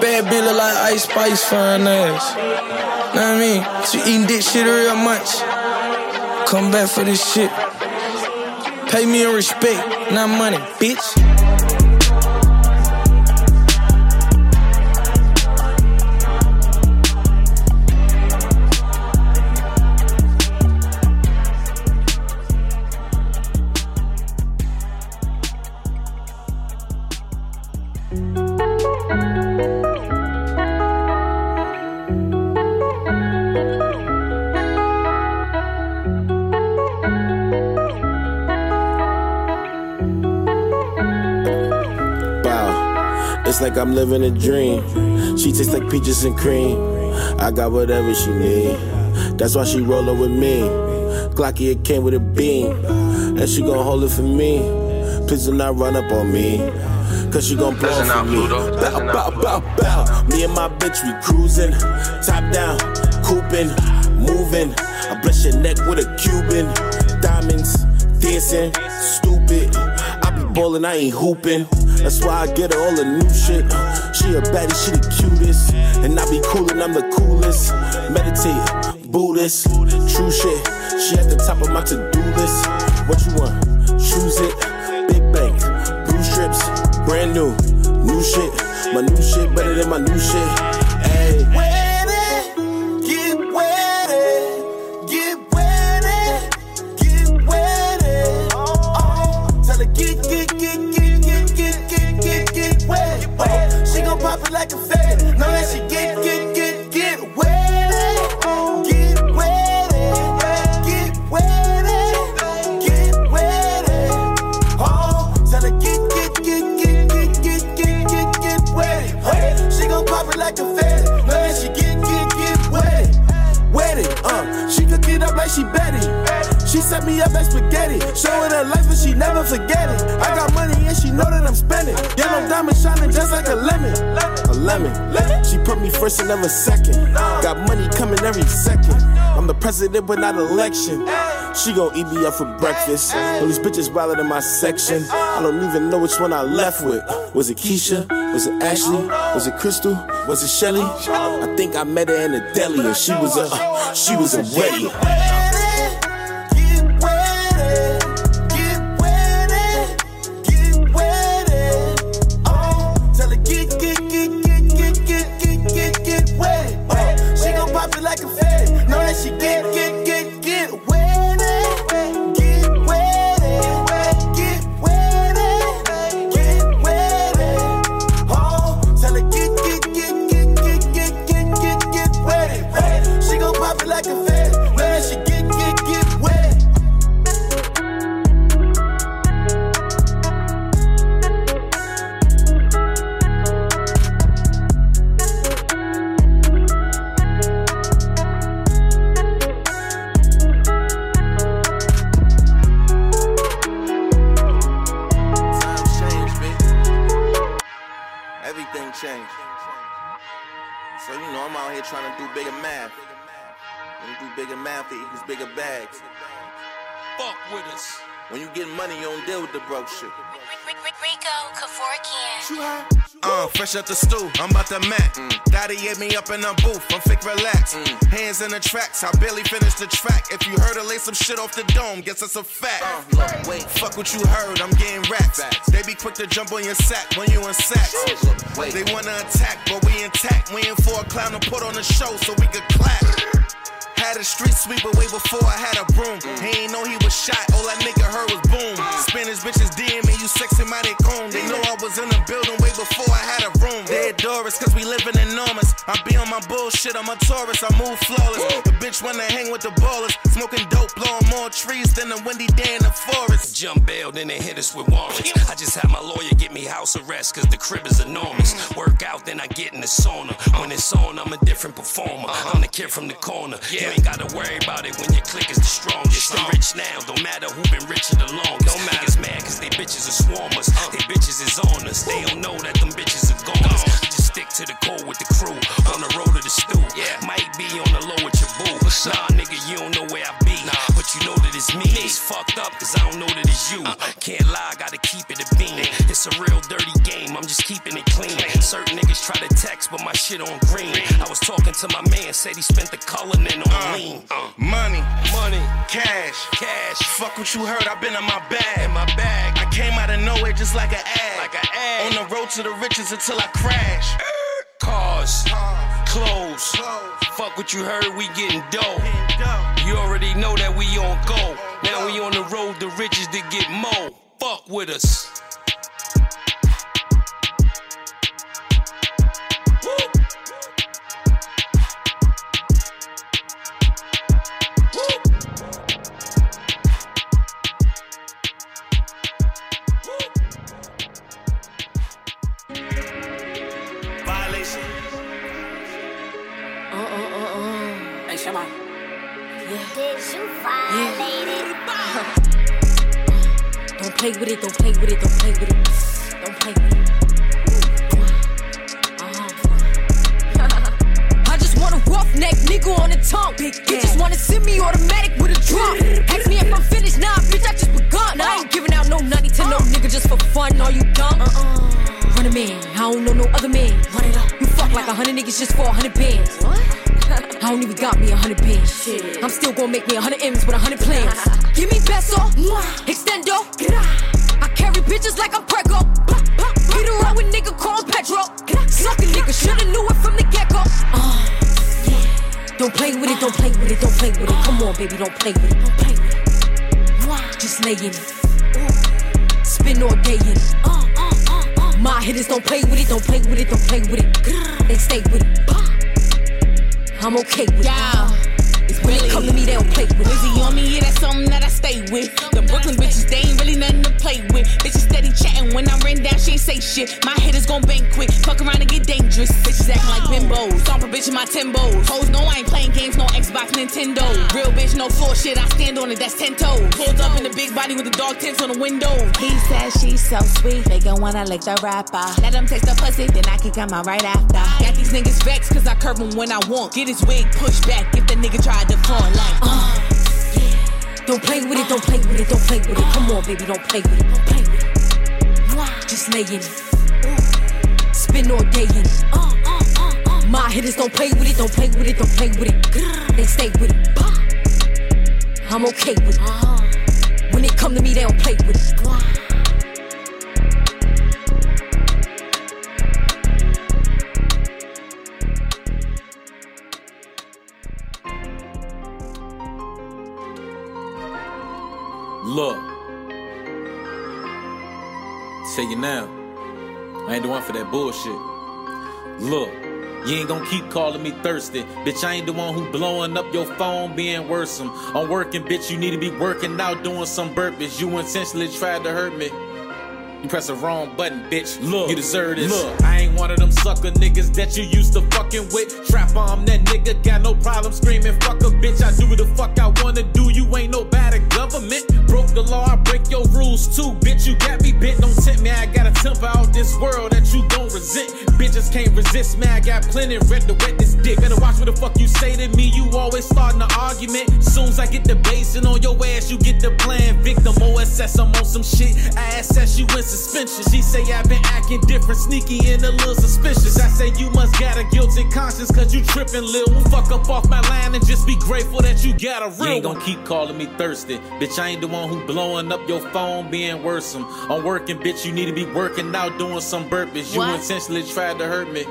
Bad bitch look like ice spice, fine ass. Know what I mean? She eating dick shit real much. Come back for this shit. Pay me in respect, not money, bitch. It's like I'm living a dream. She tastes like peaches and cream. I got whatever she need. That's why she rollin' with me. Glocky, it came with a beam. And she gon' hold it for me. Please do not run up on me. Cause she gon' blow for me. Bow, bow, bow, bow. Me and my bitch, we cruising. Top down, cooping, moving. I bless your neck with a Cuban. Diamonds, dancing, stupid. I be ballin', I ain't hooping. That's why I get her all the new shit. She a baddie, she the cutest. And I be coolin', I'm the coolest. Meditate, Buddhist, true shit. She at the top of my to do list. What you want? Choose it. Big bank, blue strips, brand new, new shit. My new shit better than my new shit. Hey. Like spaghetti, showing her life and she never forget it. I got money and she know that I'm spending. Yellow diamond shining just like a lemon. A lemon. She put me first and never second. Got money coming every second. I'm the president but not election. She gon' eat me up for breakfast. All these bitches wilder in my section. I don't even know which one I left with. Was it Keisha? Was it Ashley? Was it Crystal? Was it Shelly? I think I met her in a deli and she was a she was a wedding. Hit me up in the booth, I'm fake relax. Hands in the tracks, I barely finished the track. If you heard her lay some shit off the dome, guess that's a fact. Look, wait, fuck what you heard, I'm getting racks. They be quick to jump on your sack when you in sacks. They wanna attack, but we intact. We in for a clown to put on the show so we could clap. Had a street sweeper way before I had a broom. He ain't know he was shot, all that nigga heard was boom. Spanish bitches DM me, you sexy mighty coon. They know I was in the building way before I had a room. They adore us cause we living enormous. I be on my bullshit, I'm a tourist, I move flawless. The bitch wanna hang with the ballers. Smoking dope, blowing more trees than a windy day in the forest. Jump bail, then they hit us with warrants. I just had my lawyer get me house arrest, cause the crib is enormous. Work out, then I get in the sauna. When it's on, I'm a different performer. I'm the kid from the corner. You ain't gotta worry about it when your clique is the strongest. I'm um, rich now, don't matter who been richer the longest. Don't matter. Niggas mad cause they bitches are swarmers. Uh. They bitches is on us. They don't know that them bitches are goners. Just stick to the core with the crew. On the road to the stew. Yeah. Might be on the low with your boo. Nah, nigga, you don't know where I it's me. It's fucked up cause I don't know that it's you. Uh-uh. Can't lie, gotta keep it a beam. It's a real dirty game, I'm just keeping it clean. Certain niggas try to text, but my shit on green. I was talking to my man, said he spent the color in on uh, lean. Uh, money, money, cash, cash. Fuck what you heard, I've been in my bag. In my bag. I came out of nowhere just like an ad. Like an ad. On the road to the riches until I crash. Cars, clothes. Fuck what you heard, we getting dough. You already know that we on go. Now we on the road to riches to get more. Fuck with us. Don't play with it, don't play with it, don't play with it. Don't play with it. Uh-huh. I just want a roughneck nigga on the tongue. Big you just wanna send me automatic with a drum. Ask me if I'm finished, nah, bitch, I just begun. I ain't giving out no nutty to no nigga just for fun. Are you dumb? Uh-uh. Run a man, I don't know no other man. Run it up. You fuck like a hundred niggas just for a hundred bands. I don't got me a hundred bands. I'm still gonna make me a hundred M's with a hundred plans. Give me peso, extendo. I carry bitches like I'm Prego. Beat around with nigga called Petro. Suck a nigga, shoulda knew it from the get go. Uh, Don't play with it, don't play with it, don't play with it. Come on, baby, don't play with it. Don't play with it. Just lay in it. Spin all day in it. My hitters don't play with it, don't play with it, don't play with it. They stay with it. I'm okay with it. Come to me, they don't play with it. Wizzy on me, yeah, that's something that I stay with. The Brooklyn bitches, they ain't really nothing to play with. Bitches steady chatting when I ran down, she ain't say shit. My hitters gon' bang quick, fuck around and get dangerous. Bitches acting like bimbos, stomp a bitch in my timbos. Hoes know I ain't playing games, no Xbox, Nintendo. Real bitch, no floor shit, I stand on it, that's 10 toes. Pulled up in the big body with the dog tents on the window. He says she's so sweet, they gon' wanna lick the rapper. Let him taste the pussy, then I can come out right after. Got these niggas vexed cause I curve him when I want. Get his wig pushed back if the nigga tried to front like. Uh. Don't play with it, don't play with it, don't play with it. Come on, baby, don't play with it. Don't play with it. Just lay in it. Spin all day in it. Uh, uh, uh, My hitters don't play with it, don't play with it, don't play with it. They stay with it. I'm okay with it. Uh-huh. When they come to me, they don't play with it. Look. Tell you now. I ain't the one for that bullshit. Look. You ain't gonna keep calling me thirsty. Bitch, I ain't the one who blowing up your phone being worrisome. I'm working, bitch, you need to be working out doing some burpees. You intentionally tried to hurt me. You press the wrong button, bitch. Look, you deserve this. Look, I ain't one of them sucker niggas that you used to fucking with. Trap on that nigga, got no problem screaming, fuck a bitch. I do what the fuck I wanna do. You ain't no bad at government. Broke the law, I break your rules too, bitch. You got me bent, don't tempt me. I got a temper out this world that you don't resent. Bitches can't resist me. I got plenty red to wet this dick. Better watch what the fuck you say to me. You always starting an argument. Soon as I get the basing on your ass, you get the plan. Victim I'm on some shit. I assess you in suspension. She say i been acting different, sneaky and a little suspicious. I say you must got a guilty conscience, cause you tripping, lil. Fuck up off my line and just be grateful that you got a real You ain't gonna keep calling me thirsty. Bitch, I ain't the one who blowing up your phone being worrisome. I'm working, bitch, you need to be working out doing some burpees. You What? intentionally tried to hurt me.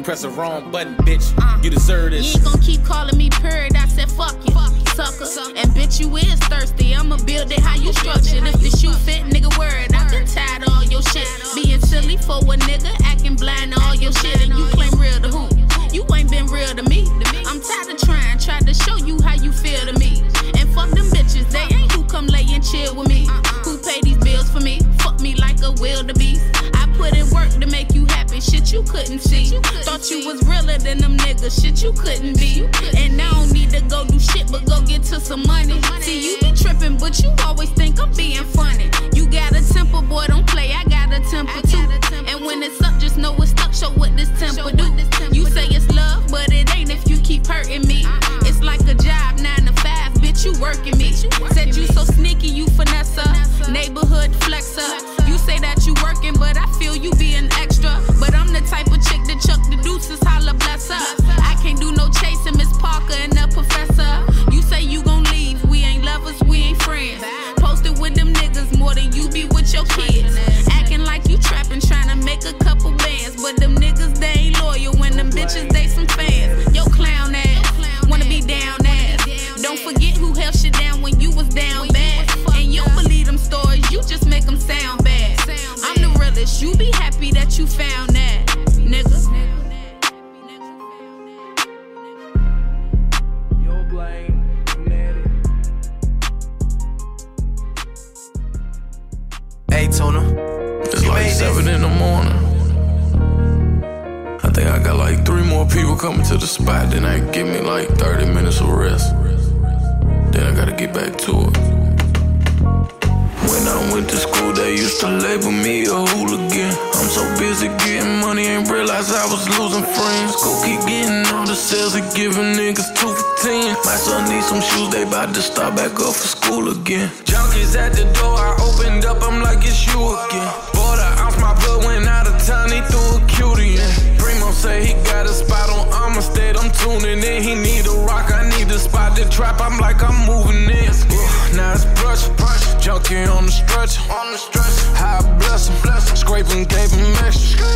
You press the wrong button, bitch. You deserve this. You ain't gon' keep calling me purred. I said fuck you, sucker. And bitch, you is thirsty. I'ma build it how you structured. If the shoe fit, nigga, word. I been tired of all your shit. Being silly for a nigga, acting blind to all your shit. And you claim real to who? You ain't been real to me. I'm tired of trying, tried to show you how you feel to me. And fuck them bitches, they ain't who come lay and chill with me. Who pay these bills for me? Fuck me like a wildebeest. Put in work to make you happy, shit you couldn't see. Thought you was realer than them niggas, shit you couldn't be. And I don't need to go do shit, but go get to some money. See, you be tripping, but you always think I'm being funny. You got a temper, boy, don't play, I got a temper too. And when it's up, just know it's stuck, show what this temper do. You say it's love, but it ain't if you keep hurting me. It's like a job, five, bitch, you working me. Said you so sneaky, you finesse neighborhood flexer. You say that you working, but I feel you being extra. But I'm the type of chick that chuck the deuces, holla bless her. I can't do no chasing, Miss Parker and the professor. You say you gon' leave, we ain't lovers, we ain't friends. Posted with them niggas more than you be with your kids. Acting like you trapping, trying to make a couple bands. But them niggas, they ain't loyal when them bitches, they some fans. Sound bad. I'm the realest, you be happy that you found that, nigga. Hey, Tuna. It's like seven in the morning. I think I got like three more people coming to the spot. Then I give me like 30 minutes of rest. then I gotta get back to it. To label me a hooligan. I'm so busy getting money, ain't realize I was losing friends. Go keep getting all the sales and giving niggas two for ten. My son needs some shoes, they bout to start back up for school again. Junkies at the door, I opened up, I'm like, it's you again. Bought an ounce, my blood went out of town, he threw a cutie in. Primo say he got a spot on Amistad, I'm tuning in. He need a rock, I need a spot to trap, I'm like, I'm moving in. Now it's brush, brush, junkie on the stretcher. On the stretcher, high bless him, bless him. Scraping gave him extra.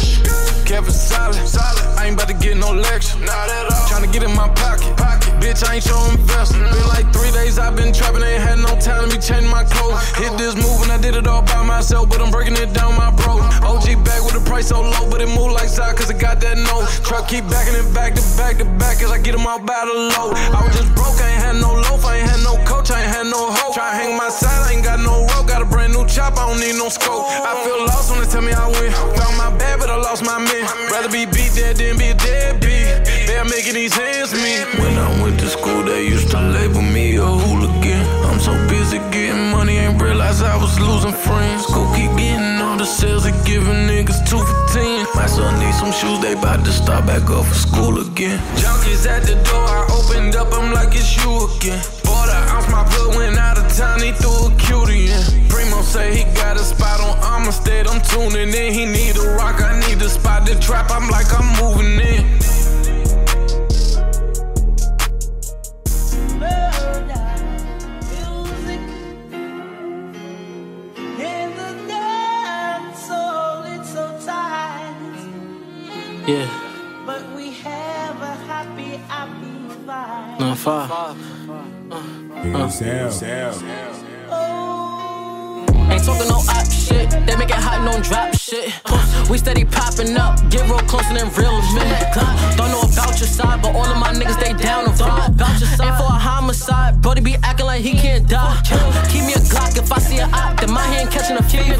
Kept it solid, solid. I ain't about to get no lecture. Not at all. Tryna get in my pocket, pocket. Bitch, I ain't showing investment. Been like three days I've been trapping, ain't had no time to be changing my clothes. Hit this move and I did it all by myself, but I'm breaking it down my bro. OG back with the price so low, but it move like side cause it got that no. Truck keep backing it back to back to back as I get them all by the low. I was just broke, I ain't had no loaf, I ain't had no coach, I ain't had no hope. Try hang my side, I ain't got no rope, got a brand new chop, I don't need no scope. I feel lost when they tell me I win. Found my bad, but I lost my man. Rather be beat dead than be deadbeat. They're making these hands meet. When I went to school, they used to label me a hooligan. I'm so busy getting money, ain't realize I was losing friends. Go keep getting all the sales and giving niggas two for ten. My son needs some shoes, they bout to start back up for school again. Junkies at the door, I opened up, I'm like, it's you again. Ounce, my blood went out of town, he threw a cutie in. Primo say he got a spot on Amistad, I'm tuning in. He need a rock, I need a spot to trap, I'm like, I'm moving in. Uh. Ain't talking no op shit. They make it hot, and don't drop shit. We steady popping up, get real close and then real a minute. Don't know about your side, but all of my niggas they down to ride. And for a homicide, Brody be acting like he can't die. Keep me a Glock if I see an op, then my hand catching a fever.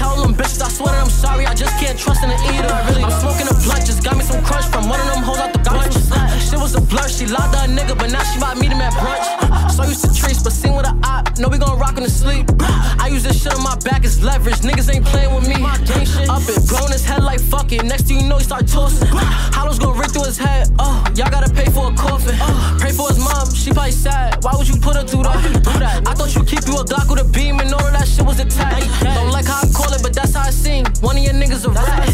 Tell them bitches I swear that I'm sorry, I just can't trust in the eater. I'm smoking a blunt, just got me some crunch from one of them hoes out the bunch. Shit was a blur, she lied to a nigga, but now she about meet him at brunch. So used to trees, but seen with a op, know we gon' rock in the sleep. I use this shit on my back as leverage, niggas ain't playing with me. Up it, blown his head like fuck it. Next thing you know, he start tossing. Hollows gon' rip through his head. Oh, y'all gotta pay for a coffin. Pray for his mom, she probably sad. Why would you put her through that? I thought you keep you a Glock with a beam and all of that shit was attacked. Don't like how I call it, but that's how I sing. One of your niggas a rat.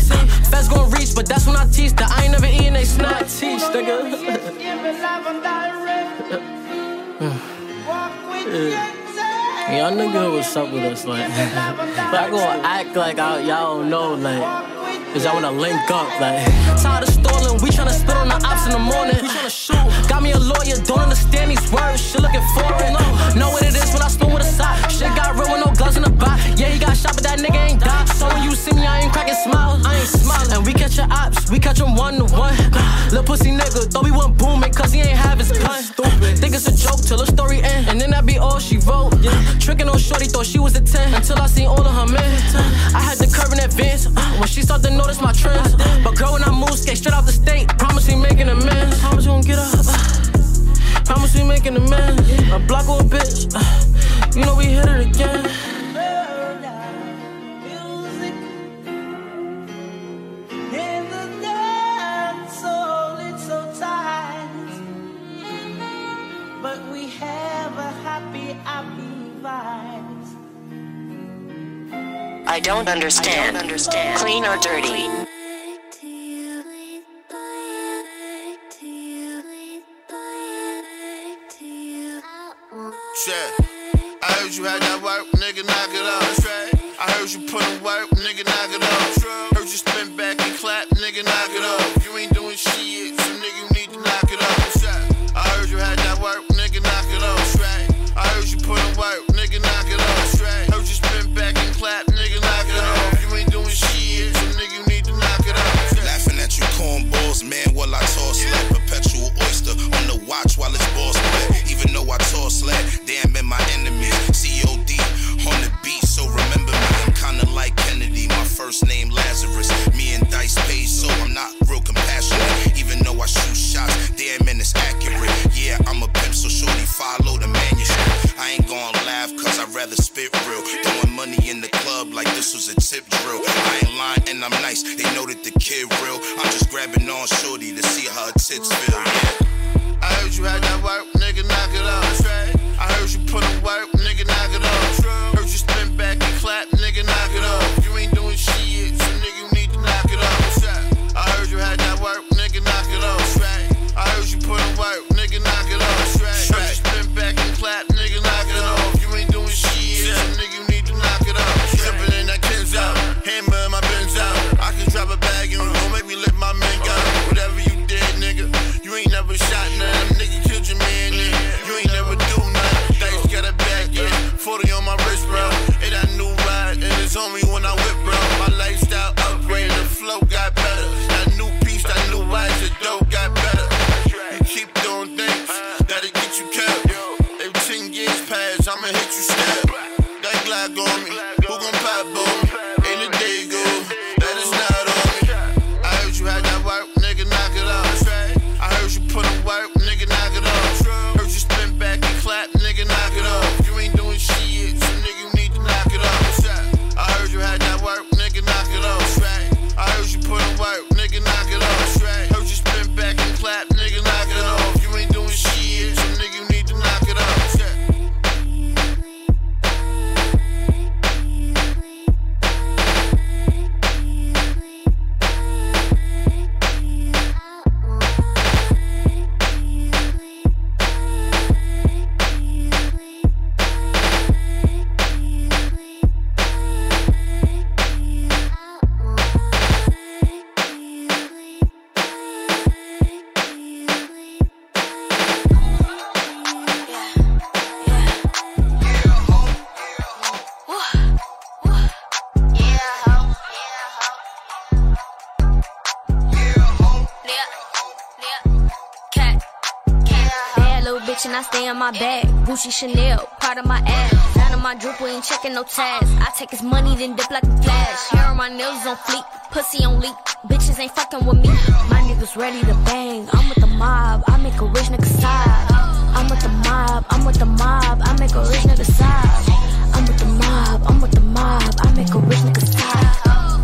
Feds gon' reach, but that's when I teach that I ain't never eating they snack. Teach, nigga. Y'all nigga what's up with us, like. but I gonna act like I, y'all don't know, like. Cause y'all wanna link up, like. Tired of stalling, we tryna spit on the ops in the morning. We tryna shoot. Got me a lawyer, don't understand these words, shit looking foreign. Know what it is when I spoon with a sock. Shit got real with no gloves in the box. Yeah, he got shot, but that nigga ain't die. So when you see me, I ain't cracking smiles. I ain't smiling. And we catch your ops, we catch them one to one. Oh, Little pussy nigga, thought we want booming, cause he ain't have his gun. It's a joke till the story end. And then that be all she wrote. Yeah. Tricking on Shorty, thought she was a 10. Until I seen all of her men. I had the curve in advance. Uh, when she started to notice my trends. But girl, when I move, skate straight out the state. Promise we making amends. Promise we gon' get up. Uh, promise we making amends. A block or a bitch. Uh, you know we hit it again. I don't understand. understand. Clean or dirty? Shit. I heard you had tip drill. I ain't lying and I'm nice. They know that the kid real. I'm just grabbing on shorty to see how her tits feel. I stay in my bag. Gucci Chanel, part of my ass. None of my drip, we ain't checking no tags. I take his money, then dip like a flash. Hair on my nails on fleek, pussy on leak. Bitches ain't fucking with me. My niggas ready to bang. I'm with the mob, I make a rich nigga side. I'm with the mob, I'm with the mob, I make a rich nigga side. I'm with the mob, I'm with the mob, I make a rich nigga side.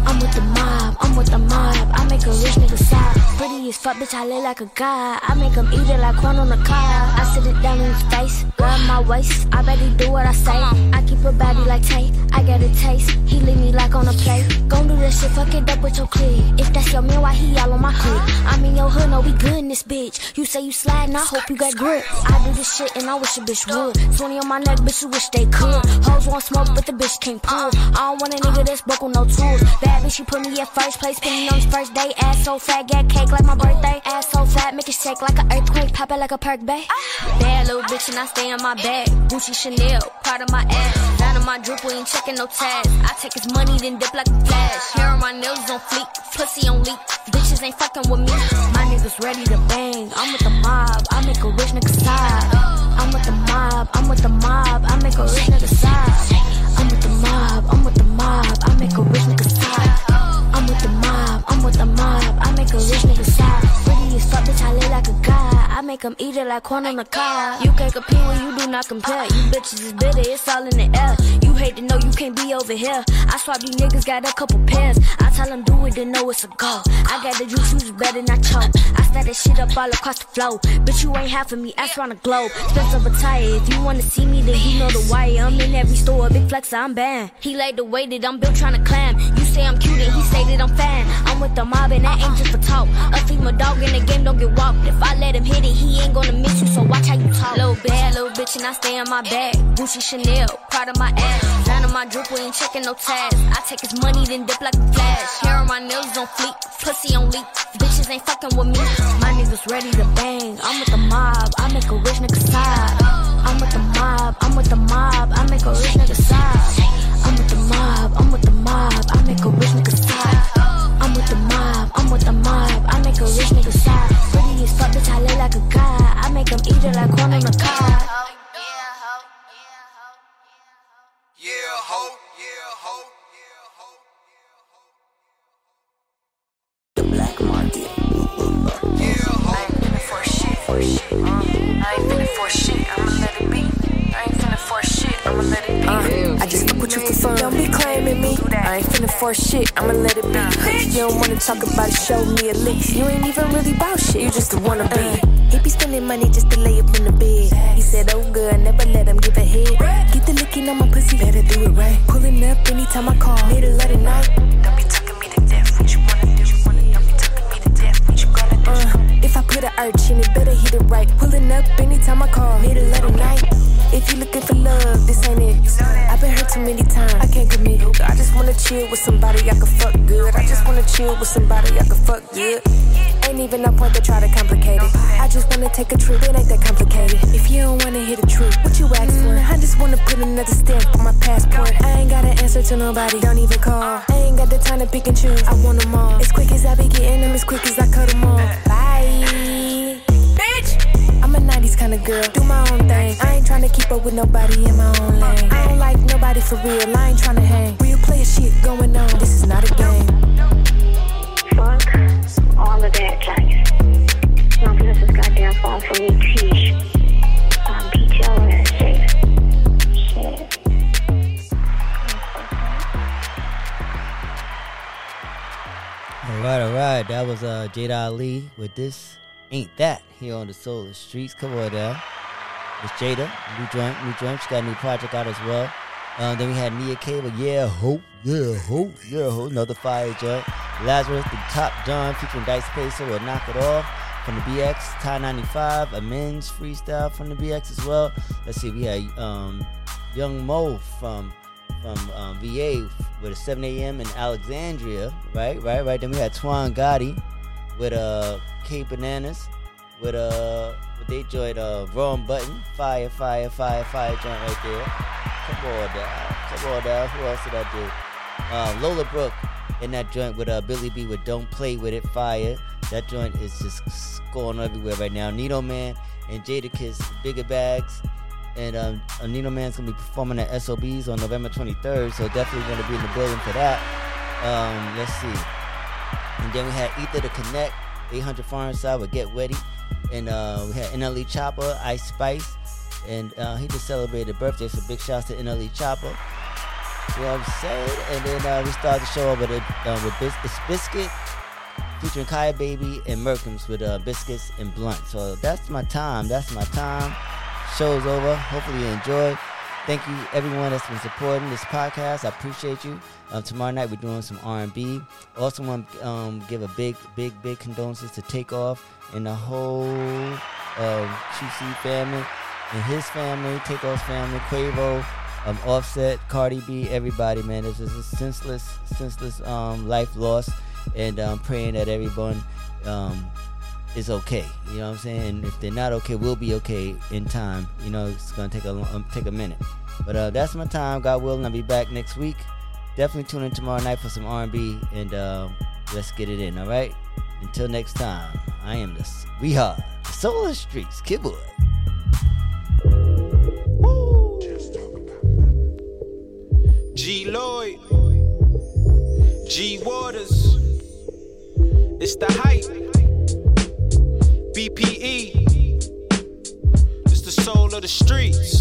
I'm with the mob, I'm with the mob, I make a rich nigga side. Pretty as fuck, bitch, I look like a god. I make him eat it like corn on the cob. I sit it down in his face, grab my waist. I bet he do what I say. I keep a body like Tay, I got a taste. He leave me like on a plate. Gon' do this shit, fuck it up with your clique. If that's your man, why he all on my clique? I'm in your hood, no, we good in this bitch. You say you sliding, I hope you got grip. I do this shit and I wish a bitch would. 20 on my neck, bitch, you wish they could. Hoes want smoke, but the bitch can't pull. I don't want a nigga that's broke with no tools. Bad bitch, she put me at first place, put me on his first day. Ass so fat, get cake like my birthday. Ass so fat, make it shake like an earthquake, pop it like a perk bay. Bad little bitch and I stay in my bag. Gucci Chanel, part of my ass. None of my drip, we ain't checking no tags. I take his money, then dip like a flash. Hair on my nails on fleek, pussy on leak. Bitches ain't fucking with me. My niggas ready to bang. I'm with the mob, I make a rich nigga side. I'm with the mob, I'm with the mob, I make a rich nigga side. I'm with the mob, I'm with the mob, I make a rich nigga side. I'm with the mob, I'm with the mob, I make a rich nigga side. Pretty as fuck, bitch, I live like a god. I make him eat it like corn on the cob. You can't compete when you do not compare. You bitches is bitter, it's all in the air. You hate to know you can't be over here. I swap these niggas, got a couple pairs. I tell them do it, they know it's a go. I got the juice, you better not choke. I start that shit up all across the flow. Bitch, you ain't half of me, ask around the globe. Spencer retire, if you wanna see me, then you know the wire. I'm in every store, big flex, I'm banned. He like the way that I'm built trying to climb. Say I'm cute and he say that I'm fine. I'm with the mob and that ain't just for talk. A female dog in the game don't get walked. If I let him hit it, he ain't gonna miss you, so watch how you talk. Little bad, little bitch, and I stay in my bag. Gucci Chanel, proud of my ass. Down on my drip, we ain't checking no tags. I take his money, then dip like a flash. Hair on my nails don't fleek, pussy on leak. Bitches ain't fucking with me. My niggas ready to bang. I'm with the mob, I make a rich nigga side. I'm with the mob, I'm with the mob, I make a rich nigga side. I'm with the mob, I'm with the mob, I make a rich nigga side. I'm with the mob, I'm with the mob, I make a rich nigga side. Pretty as fuck, bitch, I look like a god. I make him eat it like corn on the cob. Yeah, ho, yeah, ho. Yeah, ho, yeah, ho The black market. I ain't finna force shit. I ain't finna force shit. I'ma let it be. I ain't finna force shit. I'ma let it be. Uh, I just fuck with you for fun. Don't be claiming me. I ain't finna force shit. I'ma let it be. You don't wanna talk about it, show me at least. You ain't even really about shit. You just a wannabe. He be spending money just to lay up in the bed. He said, Oh, good, never let him give a head. Get the licking on my pussy, better do it right. Pulling up anytime I call, middle of the night. Don't be talking me to death. What you put an arch in it, better hit it right. Pulling up anytime I call, middle of the night. If you looking for love, this ain't it. I've been hurt too many times, I can't commit. I just wanna chill with somebody I can fuck good. I just wanna chill with somebody I can fuck good. Ain't even no point to try to complicate it. I just wanna take a trip, it ain't that complicated. If you don't wanna hear the truth, what you ask for? Mm-hmm. I just wanna put another stamp on my passport. I ain't got an answer to nobody, don't even call. I ain't got the time to pick and choose, I want them all. As quick as I be getting them, as quick as I ain't tryna keep up with nobody in my own lane. I don't like nobody for real, I ain't tryna hang. Real player shit going on, this is not a game. Fuck all of that, Jack. Don't pick up this goddamn phone for me, teach. I'll beat your ass, shit. Shit. All right, all right. That was uh, Jada Ali with this Ain't That here on the Soul of the Streets. Come on down. It's Jada, new joint, new joint. She got a new project out as well. Um, then we had Nia Cable, Yeah Hope, Yeah Hope, Yeah Hope, another fire joint. Lazarus, the Top John featuring Dice Pacer will knock it off from the BX. Ty 95, a men's freestyle from the BX as well. Let's see, we had um, Young Mo from from um, VA with a 7 a.m. in Alexandria, right, right, right. Then we had Twan Gotti with uh, K Bananas with uh, what they joined uh, Wrong Button, Fire, Fire, Fire, Fire joint right there. Come on down, come on down. Who else did I do? Uh, Lola Brooke in that joint with uh, Billy B with Don't Play With It Fire. That joint is just going everywhere right now. Nino Man and Jadakiss, Bigger Bags. And um, uh, Nino Man's gonna be performing at SOBs on November 23rd, so definitely gonna be in the building for that. Um, let's see. And then we had Ether to Connect, 800 Foreign Side with Get Ready. And uh, we had NLE Choppa, Ice Spice. And uh, he just celebrated a birthday, so big shouts to NLE Choppa. You know what I'm saying? And then uh, we started the show with, it, uh, with Bis- Biscuit featuring Kaya Baby and Merkins with uh, Biscuits and Blunt. So that's my time. That's my time. Show's over. Hopefully you enjoyed. Thank you everyone that's been supporting this podcast. I appreciate you. Um, tomorrow night we're doing some R&B. Also want to um, give a big, big, big condolences to Takeoff and the whole uh, QC family and his family, Takeoff's family, Quavo, um, Offset, Cardi B, everybody, man. This is a senseless, senseless um, life lost, and um, praying that everyone um, is okay. You know what I'm saying? If they're not okay, we'll be okay in time. You know, it's gonna take a um, take a minute. But uh, that's my time. God willing, I'll be back next week. Definitely tune in tomorrow night for some R&B, and uh, let's get it in. All right. Until next time, I am the we the the streets, Kidboy. G Lloyd, G Waters, it's the hype. BPE, it's the soul of the streets.